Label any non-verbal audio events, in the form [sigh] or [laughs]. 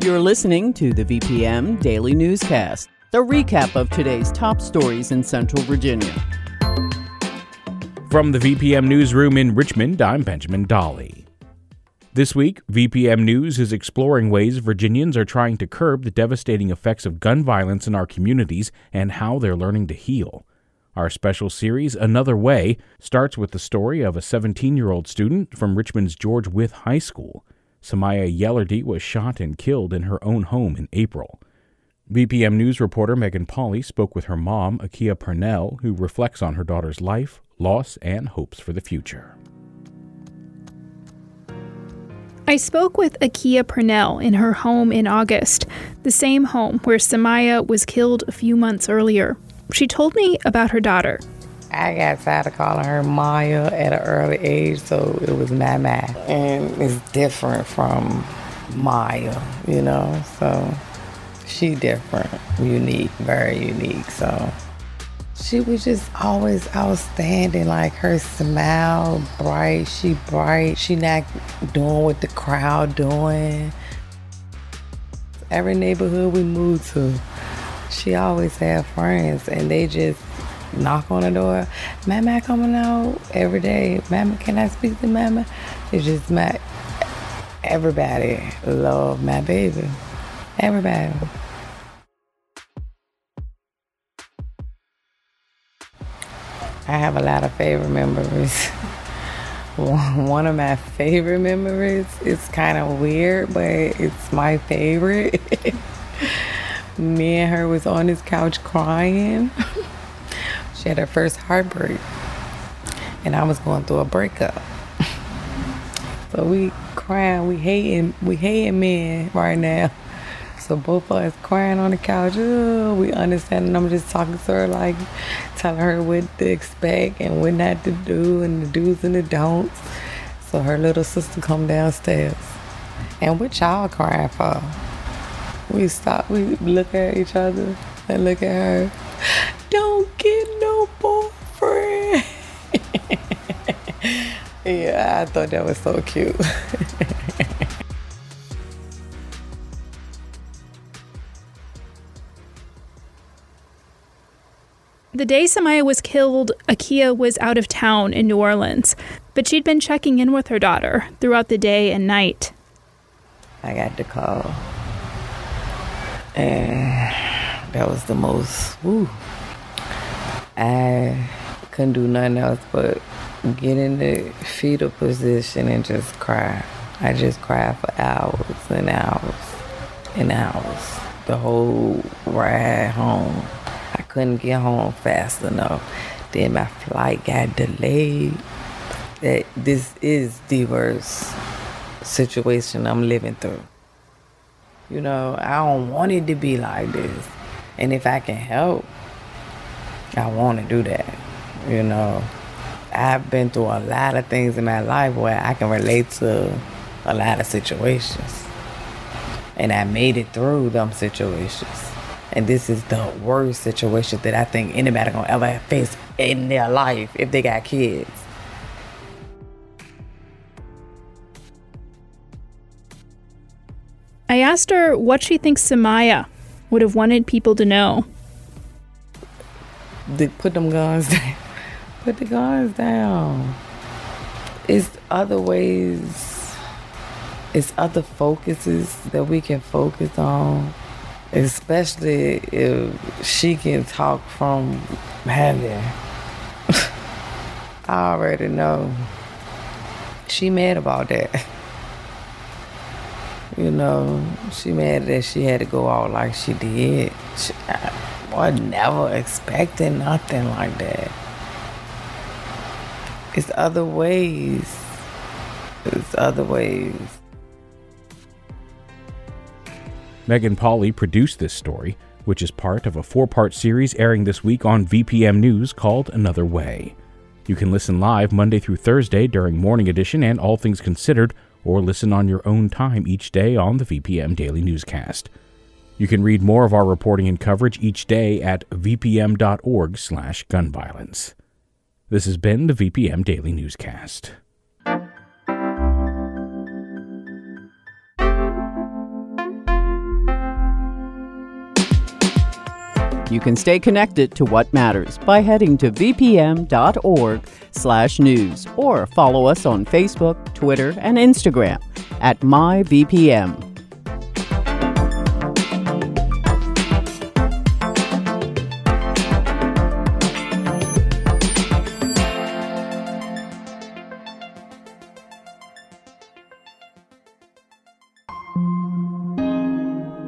You're listening to the VPM Daily Newscast, the recap of today's top stories in Central Virginia. From the VPM Newsroom in Richmond, I'm Benjamin Dolly. This week, VPM News is exploring ways Virginians are trying to curb the devastating effects of gun violence in our communities and how they're learning to heal. Our special series, Another Way, starts with the story of a 17 year old student from Richmond's George Wythe High School. Samaya Yellerdy was shot and killed in her own home in April. VPM News reporter Megan Pauley spoke with her mom, Akia Purnell, who reflects on her daughter's life, loss, and hopes for the future. I spoke with Akia Purnell in her home in August, the same home where Samaya was killed a few months earlier. She told me about her daughter. I got tired of calling her Maya at an early age, so it was my Mama. And it's different from Maya, you know, so she different, unique, very unique. So she was just always outstanding. Like her smile, bright. She bright. She not doing what the crowd doing. Every neighborhood we moved to, she always had friends, and they just knock on the door. Mama coming out every day. Mama, can I speak to Mama? It's just my everybody love my baby. Everybody. I have a lot of favorite memories. [laughs] One of my favorite memories is kind of weird, but it's my favorite. [laughs] Me and her was on this couch crying. [laughs] had her first heartbreak, and I was going through a breakup. [laughs] so we crying, we hating, we hating men right now. So both of us crying on the couch. Oh, we understand. And I'm just talking to her, like telling her what to expect and what not to do, and the do's and the don'ts. So her little sister come downstairs, and what y'all crying for? We stop. We look at each other and look at her. Don't get no boyfriend. Yeah, I thought that was so cute. [laughs] The day Samaya was killed, Akia was out of town in New Orleans, but she'd been checking in with her daughter throughout the day and night. I got the call. And that was the most, woo. I couldn't do nothing else but get in the fetal position and just cry. I just cried for hours and hours and hours. The whole ride home. I couldn't get home fast enough. Then my flight got delayed. That this is the worst situation I'm living through. You know, I don't want it to be like this. And if I can help, I want to do that. You know, I've been through a lot of things in my life where I can relate to a lot of situations. And I made it through them situations. And this is the worst situation that I think anybody gonna ever face in their life if they got kids. I asked her what she thinks Samaya would have wanted people to know. They put them guns [laughs] down. Put the guns down. It's other ways, it's other focuses that we can focus on especially if she can talk from heaven. [laughs] I already know she mad about that. [laughs] You know, she mad that she had to go out like she did. She, I never expecting nothing like that. It's other ways. It's other ways. Megan Pauley produced this story, which is part of a four part series airing this week on VPM News called Another Way. You can listen live Monday through Thursday during Morning Edition and All Things Considered, or listen on your own time each day on the VPM Daily Newscast. You can read more of our reporting and coverage each day at vpm.org/gunviolence. This has been the VPM Daily Newscast. You can stay connected to what matters by heading to vpm.org/news or follow us on Facebook, Twitter, and Instagram at myvpm.